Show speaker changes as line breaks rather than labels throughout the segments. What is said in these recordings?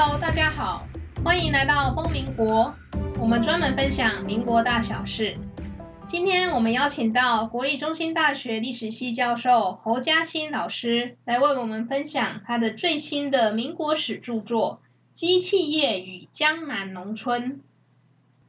Hello，大家好，欢迎来到风民国。我们专门分享民国大小事。今天我们邀请到国立中心大学历史系教授侯嘉欣老师来为我们分享他的最新的民国史著作《机器业与江南农村》。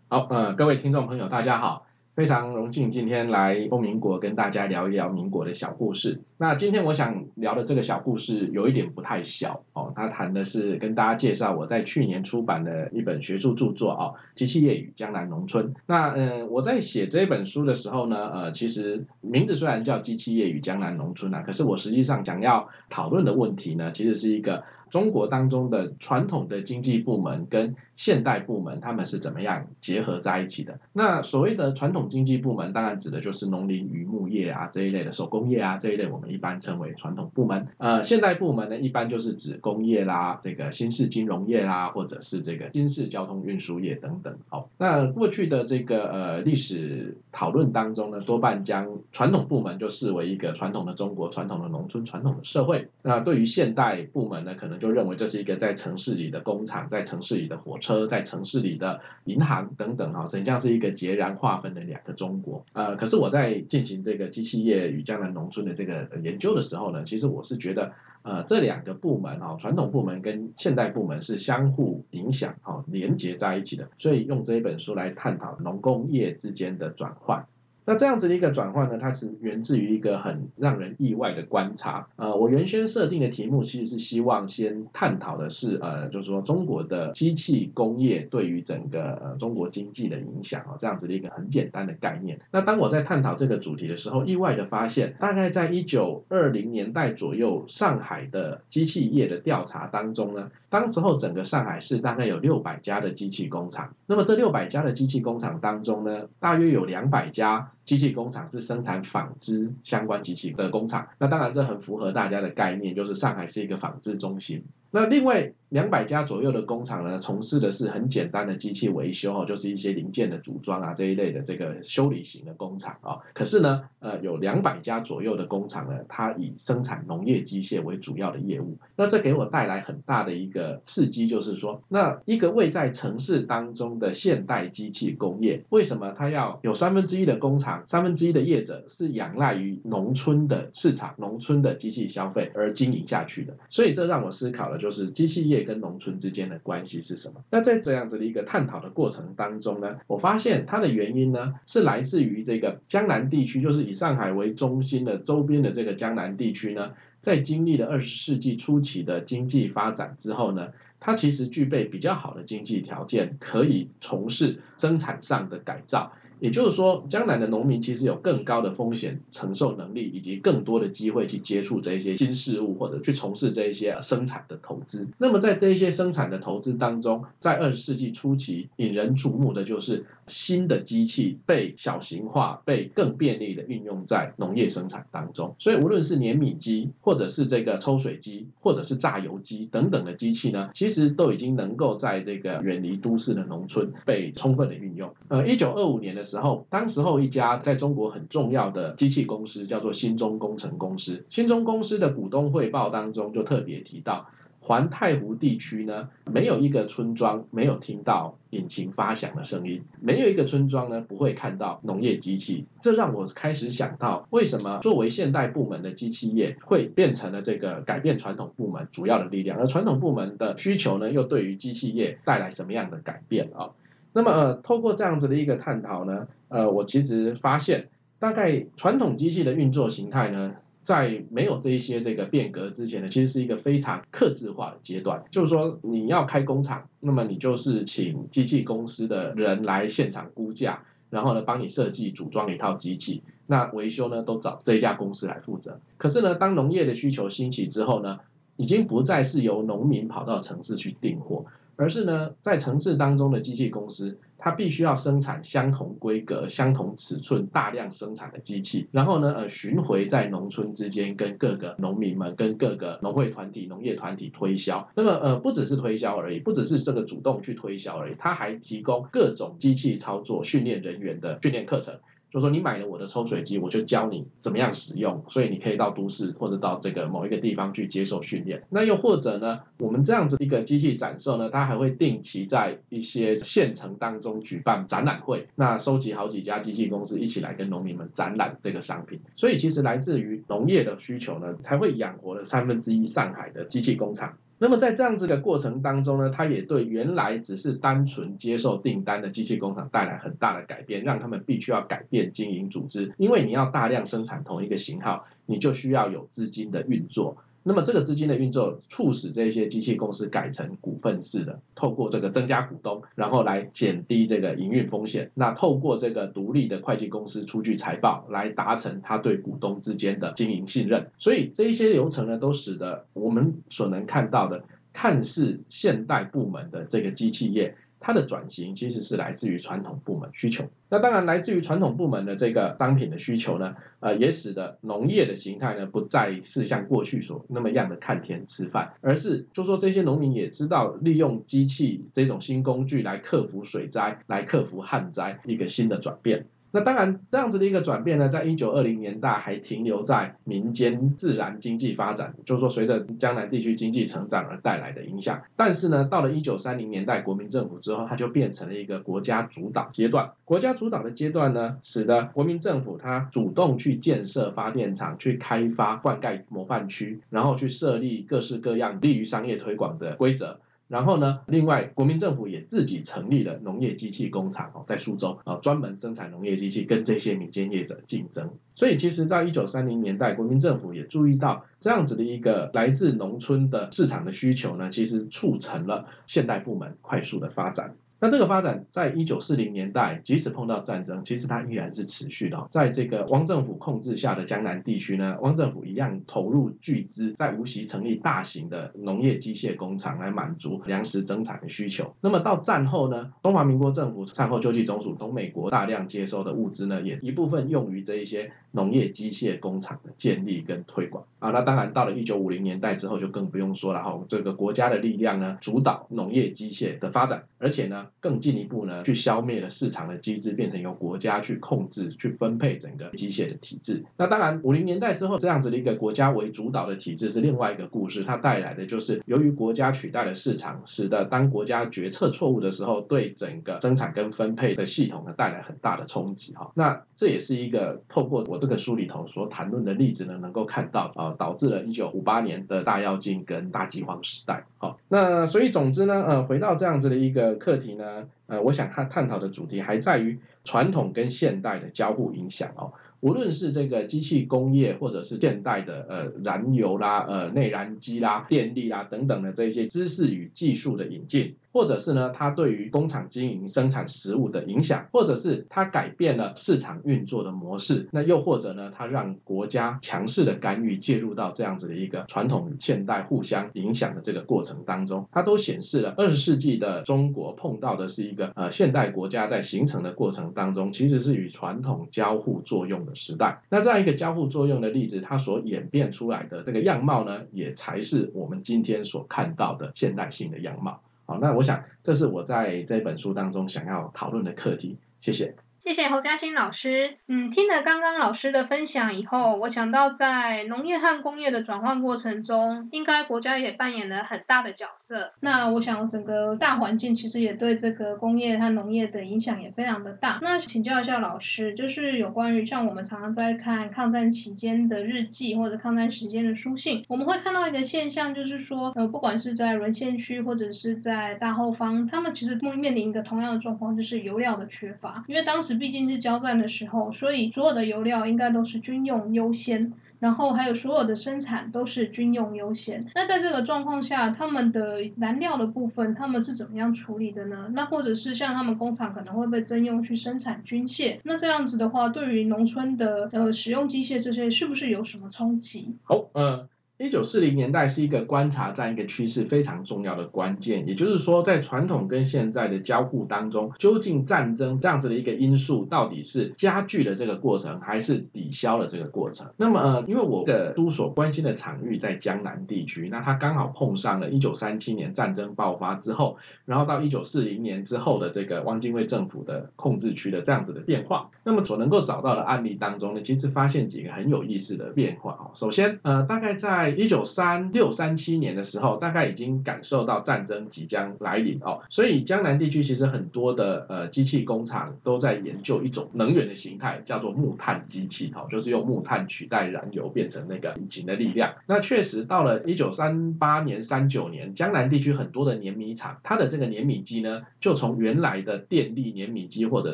好，呃，各位听众朋友，大家好。非常荣幸今天来疯民国跟大家聊一聊民国的小故事。那今天我想聊的这个小故事有一点不太小哦，他谈的是跟大家介绍我在去年出版的一本学术著作哦，《机器业与江南农村》。那嗯、呃，我在写这本书的时候呢，呃，其实名字虽然叫《机器业与江南农村》啊，可是我实际上想要讨论的问题呢，其实是一个。中国当中的传统的经济部门跟现代部门，他们是怎么样结合在一起的？那所谓的传统经济部门，当然指的就是农林渔牧业啊这一类的手工业啊这一类，我们一般称为传统部门。呃，现代部门呢，一般就是指工业啦，这个新式金融业啦，或者是这个新式交通运输业等等。好，那过去的这个呃历史讨论当中呢，多半将传统部门就视为一个传统的中国、传统的农村、传统的社会。那对于现代部门呢，可能就认为这是一个在城市里的工厂，在城市里的火车，车在城市里的银行等等哈，实际上是一个截然划分的两个中国。呃，可是我在进行这个机器业与江南农村的这个研究的时候呢，其实我是觉得，呃，这两个部门哈，传统部门跟现代部门是相互影响哈，连接在一起的。所以用这一本书来探讨农工业之间的转换。那这样子的一个转换呢，它是源自于一个很让人意外的观察。呃，我原先设定的题目其实是希望先探讨的是，呃，就是说中国的机器工业对于整个中国经济的影响啊，这样子的一个很简单的概念。那当我在探讨这个主题的时候，意外的发现，大概在一九二零年代左右，上海的机器业的调查当中呢，当时候整个上海市大概有六百家的机器工厂。那么这六百家的机器工厂当中呢，大约有两百家。机器工厂是生产纺织相关机器的工厂，那当然这很符合大家的概念，就是上海是一个纺织中心。那另外两百家左右的工厂呢，从事的是很简单的机器维修哦，就是一些零件的组装啊这一类的这个修理型的工厂啊。可是呢，呃，有两百家左右的工厂呢，它以生产农业机械为主要的业务。那这给我带来很大的一个刺激，就是说，那一个位在城市当中的现代机器工业，为什么它要有三分之一的工厂，三分之一的业者是仰赖于农村的市场、农村的机器消费而经营下去的？所以这让我思考了。就是机器业跟农村之间的关系是什么？那在这样子的一个探讨的过程当中呢，我发现它的原因呢是来自于这个江南地区，就是以上海为中心的周边的这个江南地区呢，在经历了二十世纪初期的经济发展之后呢，它其实具备比较好的经济条件，可以从事生产上的改造。也就是说，江南的农民其实有更高的风险承受能力，以及更多的机会去接触这一些新事物，或者去从事这一些生产的投资。那么在这一些生产的投资当中，在二十世纪初期引人瞩目的就是新的机器被小型化，被更便利的运用在农业生产当中。所以无论是碾米机，或者是这个抽水机，或者是榨油机等等的机器呢，其实都已经能够在这个远离都市的农村被充分的运用。呃，一九二五年的时候，当时候一家在中国很重要的机器公司叫做新中工程公司。新中公司的股东汇报当中就特别提到，环太湖地区呢，没有一个村庄没有听到引擎发响的声音，没有一个村庄呢不会看到农业机器。这让我开始想到，为什么作为现代部门的机器业会变成了这个改变传统部门主要的力量，而传统部门的需求呢，又对于机器业带来什么样的改变啊？那么，呃，透过这样子的一个探讨呢，呃，我其实发现，大概传统机器的运作形态呢，在没有这一些这个变革之前呢，其实是一个非常克制化的阶段。就是说，你要开工厂，那么你就是请机器公司的人来现场估价，然后呢，帮你设计组装一套机器，那维修呢，都找这一家公司来负责。可是呢，当农业的需求兴起之后呢，已经不再是由农民跑到城市去订货。而是呢，在城市当中的机器公司，它必须要生产相同规格、相同尺寸、大量生产的机器，然后呢，呃，巡回在农村之间跟各个农民们、跟各个农会团体、农业团体推销。那么，呃，不只是推销而已，不只是这个主动去推销而已，它还提供各种机器操作训练人员的训练课程。就是说你买了我的抽水机，我就教你怎么样使用，所以你可以到都市或者到这个某一个地方去接受训练。那又或者呢，我们这样子一个机器展售呢，它还会定期在一些县城当中举办展览会，那收集好几家机器公司一起来跟农民们展览这个商品。所以其实来自于农业的需求呢，才会养活了三分之一上海的机器工厂。那么在这样子的过程当中呢，它也对原来只是单纯接受订单的机器工厂带来很大的改变，让他们必须要改变经营组织，因为你要大量生产同一个型号，你就需要有资金的运作。那么这个资金的运作，促使这些机器公司改成股份式的，透过这个增加股东，然后来减低这个营运风险。那透过这个独立的会计公司出具财报，来达成他对股东之间的经营信任。所以这一些流程呢，都使得我们所能看到的，看似现代部门的这个机器业。它的转型其实是来自于传统部门需求，那当然来自于传统部门的这个商品的需求呢，呃，也使得农业的形态呢不再是像过去所那么样的看天吃饭，而是就说这些农民也知道利用机器这种新工具来克服水灾、来克服旱灾一个新的转变。那当然，这样子的一个转变呢，在一九二零年代还停留在民间自然经济发展，就是说随着江南地区经济成长而带来的影响。但是呢，到了一九三零年代国民政府之后，它就变成了一个国家主导阶段。国家主导的阶段呢，使得国民政府它主动去建设发电厂，去开发灌溉模范区，然后去设立各式各样利于商业推广的规则。然后呢，另外国民政府也自己成立了农业机器工厂哦，在苏州啊，专门生产农业机器，跟这些民间业者竞争。所以其实，在一九三零年代，国民政府也注意到这样子的一个来自农村的市场的需求呢，其实促成了现代部门快速的发展。那这个发展在一九四零年代，即使碰到战争，其实它依然是持续的。在这个汪政府控制下的江南地区呢，汪政府一样投入巨资，在无锡成立大型的农业机械工厂，来满足粮食增产的需求。那么到战后呢，中华民国政府产后救济总署从美国大量接收的物资呢，也一部分用于这一些农业机械工厂的建立跟推广。啊，那当然到了一九五零年代之后，就更不用说了哈，这个国家的力量呢，主导农业机械的发展，而且呢。更进一步呢，去消灭了市场的机制，变成由国家去控制、去分配整个机械的体制。那当然，五零年代之后，这样子的一个国家为主导的体制是另外一个故事。它带来的就是，由于国家取代了市场，使得当国家决策错误的时候，对整个生产跟分配的系统呢带来很大的冲击。哈，那这也是一个透过我这个书里头所谈论的例子呢，能够看到啊，导致了一九五八年的大跃进跟大饥荒时代。好，那所以总之呢，呃，回到这样子的一个课题呢。呃，我想他探讨的主题还在于传统跟现代的交互影响哦。无论是这个机器工业，或者是现代的呃燃油啦、呃内燃机啦、电力啦等等的这些知识与技术的引进。或者是呢，它对于工厂经营生产食物的影响，或者是它改变了市场运作的模式，那又或者呢，它让国家强势的干预介入到这样子的一个传统与现代互相影响的这个过程当中，它都显示了二十世纪的中国碰到的是一个呃现代国家在形成的过程当中，其实是与传统交互作用的时代。那这样一个交互作用的例子，它所演变出来的这个样貌呢，也才是我们今天所看到的现代性的样貌。好，那我想这是我在这本书当中想要讨论的课题。谢谢。
谢谢侯嘉欣老师。嗯，听了刚刚老师的分享以后，我想到在农业和工业的转换过程中，应该国家也扮演了很大的角色。那我想整个大环境其实也对这个工业和农业的影响也非常的大。那请教一下老师，就是有关于像我们常常在看抗战期间的日记或者抗战时间的书信，我们会看到一个现象，就是说，呃，不管是在沦陷区或者是在大后方，他们其实都面临一个同样的状况，就是油料的缺乏，因为当时。毕竟是交战的时候，所以所有的油料应该都是军用优先，然后还有所有的生产都是军用优先。那在这个状况下，他们的燃料的部分，他们是怎么样处理的呢？那或者是像他们工厂可能会被征用去生产军械，那这样子的话，对于农村的呃使用机械这些，是不是有什么冲击？
好，嗯、一九四零年代是一个观察这样一个趋势非常重要的关键，也就是说，在传统跟现在的交互当中，究竟战争这样子的一个因素到底是加剧了这个过程，还是抵消了这个过程？那么，呃，因为我的书所关心的场域在江南地区，那它刚好碰上了一九三七年战争爆发之后，然后到一九四零年之后的这个汪精卫政府的控制区的这样子的变化。那么所能够找到的案例当中呢，其实发现几个很有意思的变化哦。首先，呃，大概在一九三六三七年的时候，大概已经感受到战争即将来临哦，所以江南地区其实很多的呃机器工厂都在研究一种能源的形态，叫做木炭机器哦，就是用木炭取代燃油变成那个引擎的力量。那确实到了一九三八年、三九年，江南地区很多的碾米厂，它的这个碾米机呢，就从原来的电力碾米机或者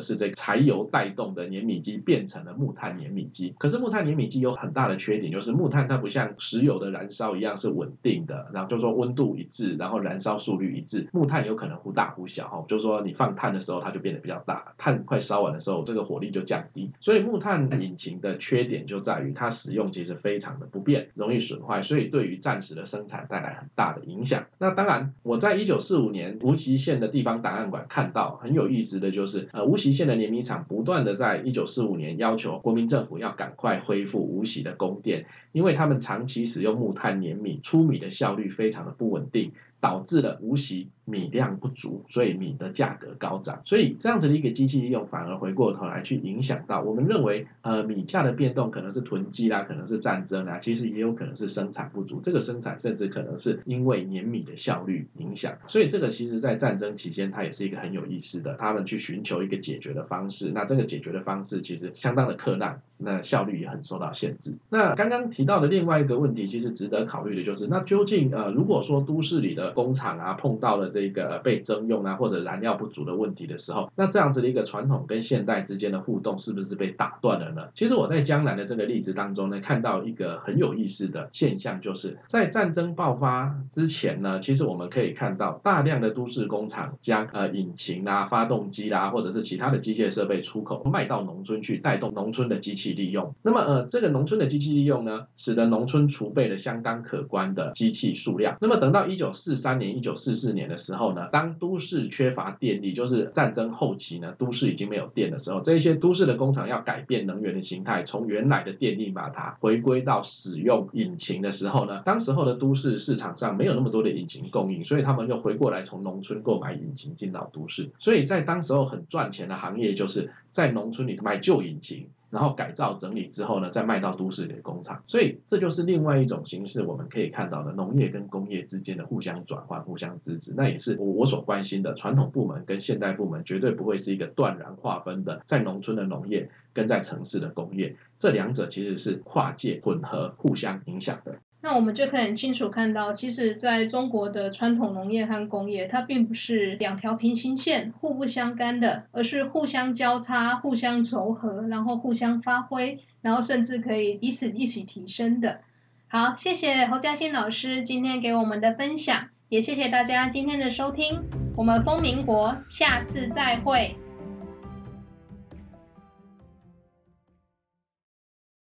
是这个柴油带动的碾米机变成了木炭碾米机。可是木炭碾米机有很大的缺点，就是木炭它不像石油的。燃烧一样是稳定的，然后就说温度一致，然后燃烧速率一致。木炭有可能忽大忽小，哈，就是说你放炭的时候它就变得比较大，碳快烧完的时候这个火力就降低。所以木炭引擎的缺点就在于它使用其实非常的不便，容易损坏，所以对于战时的生产带来很大的影响。那当然，我在一九四五年无锡县的地方档案馆看到很有意思的就是，呃，无锡县的碾米厂不断的在一九四五年要求国民政府要赶快恢复无锡的供电，因为他们长期使用。木炭黏米出米的效率非常的不稳定，导致了无锡米量不足，所以米的价格高涨。所以这样子的一个机器利用，反而回过头来去影响到我们认为，呃，米价的变动可能是囤积啦，可能是战争啦，其实也有可能是生产不足。这个生产甚至可能是因为碾米的效率影响。所以这个其实在战争期间，它也是一个很有意思的，他们去寻求一个解决的方式。那这个解决的方式其实相当的克难。那效率也很受到限制。那刚刚提到的另外一个问题，其实值得考虑的就是，那究竟呃，如果说都市里的工厂啊碰到了这个被征用啊或者燃料不足的问题的时候，那这样子的一个传统跟现代之间的互动是不是被打断了呢？其实我在江南的这个例子当中呢，看到一个很有意思的现象，就是在战争爆发之前呢，其实我们可以看到大量的都市工厂将呃引擎啊、发动机啦、或者是其他的机械设备出口卖到农村去，带动农村的机器。利用，那么呃，这个农村的机器利用呢，使得农村储备了相当可观的机器数量。那么等到一九四三年、一九四四年的时时候呢，当都市缺乏电力，就是战争后期呢，都市已经没有电的时候，这些都市的工厂要改变能源的形态，从原来的电力马达回归到使用引擎的时候呢，当时候的都市市场上没有那么多的引擎供应，所以他们又回过来从农村购买引擎进到都市。所以在当时候很赚钱的行业，就是在农村里买旧引擎。然后改造整理之后呢，再卖到都市里的工厂，所以这就是另外一种形式，我们可以看到的农业跟工业之间的互相转换、互相支持。那也是我我所关心的传统部门跟现代部门绝对不会是一个断然划分的，在农村的农业跟在城市的工业，这两者其实是跨界混合、互相影响的。
那我们就可以很清楚看到，其实在中国的传统农业和工业，它并不是两条平行线互不相干的，而是互相交叉、互相轴合，然后互相发挥，然后甚至可以彼此一起提升的。好，谢谢侯嘉欣老师今天给我们的分享，也谢谢大家今天的收听，我们风民国下次再会。